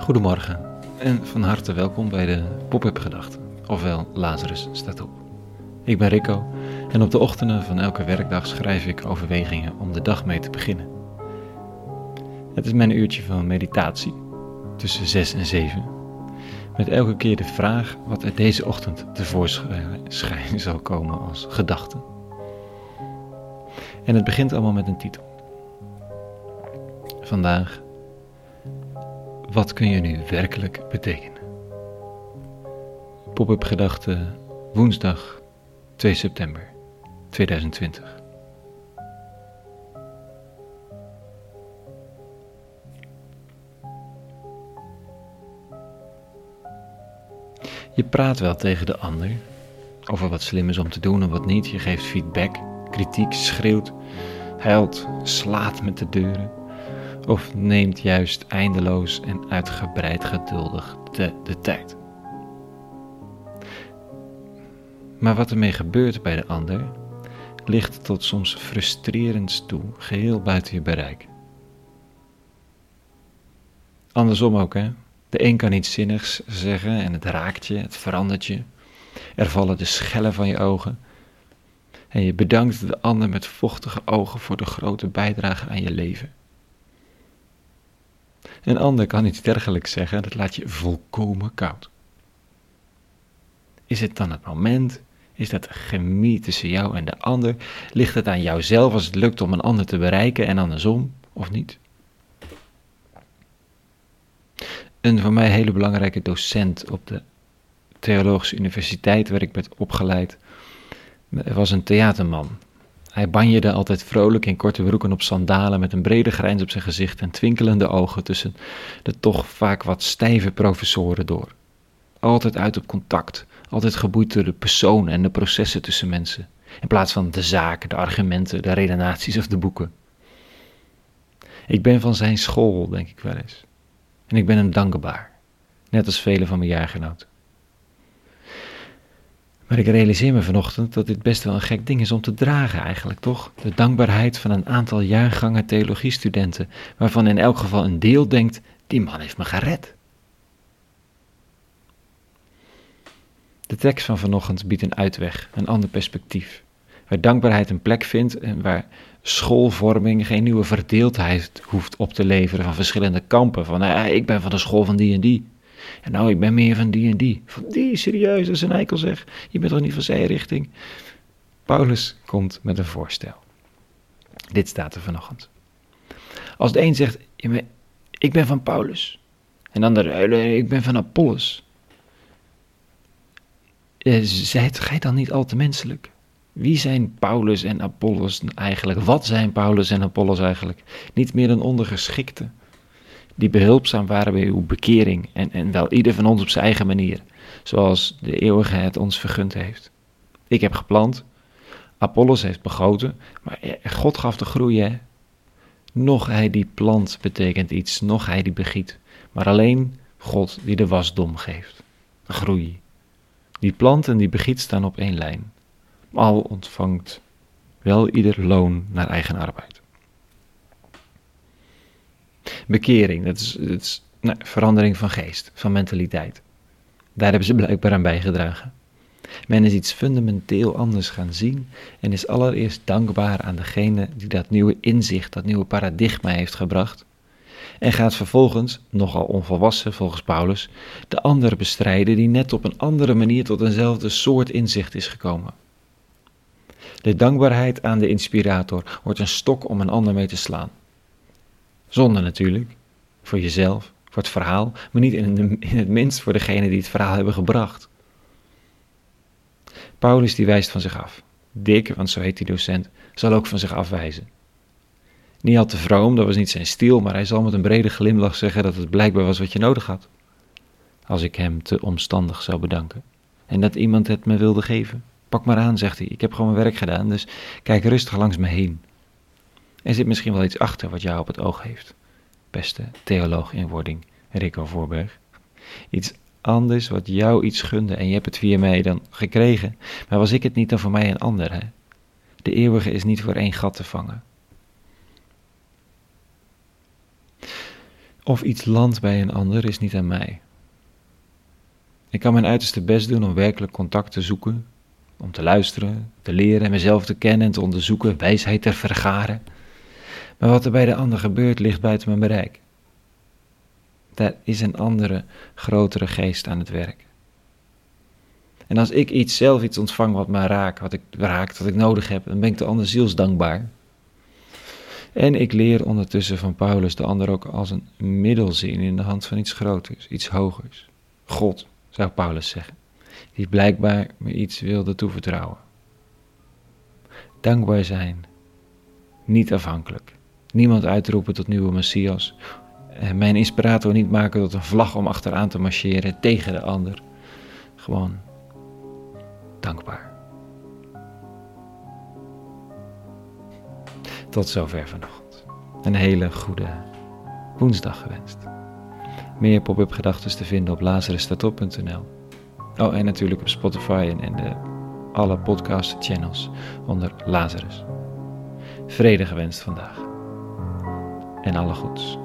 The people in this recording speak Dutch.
Goedemorgen en van harte welkom bij de Pop-up Gedachten, ofwel Lazarus staat op. Ik ben Rico en op de ochtenden van elke werkdag schrijf ik overwegingen om de dag mee te beginnen. Het is mijn uurtje van meditatie, tussen 6 en 7, met elke keer de vraag wat er deze ochtend tevoorschijn zal komen als gedachte. En het begint allemaal met een titel. Vandaag wat kun je nu werkelijk betekenen? Pop-up gedachte woensdag 2 september 2020. Je praat wel tegen de ander over wat slim is om te doen en wat niet. Je geeft feedback, kritiek, schreeuwt, huilt, slaat met de deuren of neemt juist eindeloos en uitgebreid geduldig de, de tijd. Maar wat ermee gebeurt bij de ander, ligt tot soms frustrerend toe, geheel buiten je bereik. Andersom ook, hè? De een kan iets zinnigs zeggen en het raakt je, het verandert je. Er vallen de schellen van je ogen. En je bedankt de ander met vochtige ogen voor de grote bijdrage aan je leven. Een ander kan iets dergelijks zeggen, dat laat je volkomen koud. Is het dan het moment? Is dat chemie tussen jou en de ander? Ligt het aan jouzelf als het lukt om een ander te bereiken en andersom, of niet? Een voor mij hele belangrijke docent op de Theologische Universiteit, waar ik werd opgeleid, was een theaterman. Hij banjerde altijd vrolijk in korte broeken op sandalen met een brede grijns op zijn gezicht en twinkelende ogen tussen de toch vaak wat stijve professoren door. Altijd uit op contact, altijd geboeid door de persoon en de processen tussen mensen, in plaats van de zaken, de argumenten, de redenaties of de boeken. Ik ben van zijn school, denk ik wel eens. En ik ben hem dankbaar, net als vele van mijn jaargenoten. Maar ik realiseer me vanochtend dat dit best wel een gek ding is om te dragen eigenlijk, toch? De dankbaarheid van een aantal jaargangen theologiestudenten, waarvan in elk geval een deel denkt, die man heeft me gered. De tekst van vanochtend biedt een uitweg, een ander perspectief. Waar dankbaarheid een plek vindt en waar schoolvorming geen nieuwe verdeeldheid hoeft op te leveren van verschillende kampen. Van nou ik ben van de school van die en die. En nou, ik ben meer van die en die. Van die, serieus, is een eikel zeg. Je bent toch niet van zijn richting? Paulus komt met een voorstel. Dit staat er vanochtend. Als de een zegt, ik ben van Paulus. En de ander, ik ben van Apollos. Eh, zijt gij dan niet al te menselijk? Wie zijn Paulus en Apollos eigenlijk? Wat zijn Paulus en Apollos eigenlijk? Niet meer dan ondergeschikte die behulpzaam waren bij uw bekering en, en wel ieder van ons op zijn eigen manier, zoals de eeuwige het ons vergund heeft. Ik heb geplant, Apollos heeft begoten, maar God gaf de groei, hè. Nog hij die plant betekent iets, nog hij die begiet, maar alleen God die de wasdom geeft, groei. Die plant en die begiet staan op één lijn. Al ontvangt wel ieder loon naar eigen arbeid. Bekering, dat is, is nou, verandering van geest, van mentaliteit. Daar hebben ze blijkbaar aan bijgedragen. Men is iets fundamenteel anders gaan zien en is allereerst dankbaar aan degene die dat nieuwe inzicht, dat nieuwe paradigma heeft gebracht. En gaat vervolgens, nogal onvolwassen volgens Paulus, de ander bestrijden die net op een andere manier tot eenzelfde soort inzicht is gekomen. De dankbaarheid aan de inspirator wordt een stok om een ander mee te slaan. Zonde natuurlijk, voor jezelf, voor het verhaal, maar niet in, in het minst voor degene die het verhaal hebben gebracht. Paulus die wijst van zich af. Dick, want zo heet die docent, zal ook van zich afwijzen. Niet al te vroom, dat was niet zijn stiel, maar hij zal met een brede glimlach zeggen dat het blijkbaar was wat je nodig had. Als ik hem te omstandig zou bedanken. En dat iemand het me wilde geven. Pak maar aan, zegt hij. Ik heb gewoon mijn werk gedaan, dus kijk rustig langs me heen. Er zit misschien wel iets achter wat jou op het oog heeft. Beste theoloog in wording, Rico Voorberg. Iets anders wat jou iets gunde en je hebt het via mij dan gekregen. Maar was ik het niet dan voor mij een ander, hè? De eeuwige is niet voor één gat te vangen. of iets landt bij een ander is niet aan mij. Ik kan mijn uiterste best doen om werkelijk contact te zoeken, om te luisteren, te leren, mezelf te kennen en te onderzoeken, wijsheid te vergaren. Maar wat er bij de ander gebeurt ligt buiten mijn bereik. Daar is een andere, grotere geest aan het werk. En als ik iets, zelf iets ontvang wat mij raakt, wat ik raakt, wat ik nodig heb, dan ben ik de ander zielsdankbaar. En ik leer ondertussen van Paulus de ander ook als een middel zien in de hand van iets groters, iets hogers. God, zou Paulus zeggen, die blijkbaar me iets wilde toevertrouwen. Dankbaar zijn, niet afhankelijk. Niemand uitroepen tot nieuwe Messias. Mijn inspirator niet maken tot een vlag om achteraan te marcheren tegen de ander. Gewoon dankbaar. Tot zover vanochtend. Een hele goede woensdag gewenst. Meer pop-up gedachten te vinden op lazarusstatop.nl. Oh, en natuurlijk op Spotify en, de, alle podcast channels onder Lazarus. Vrede gewenst vandaag. En alle goeds.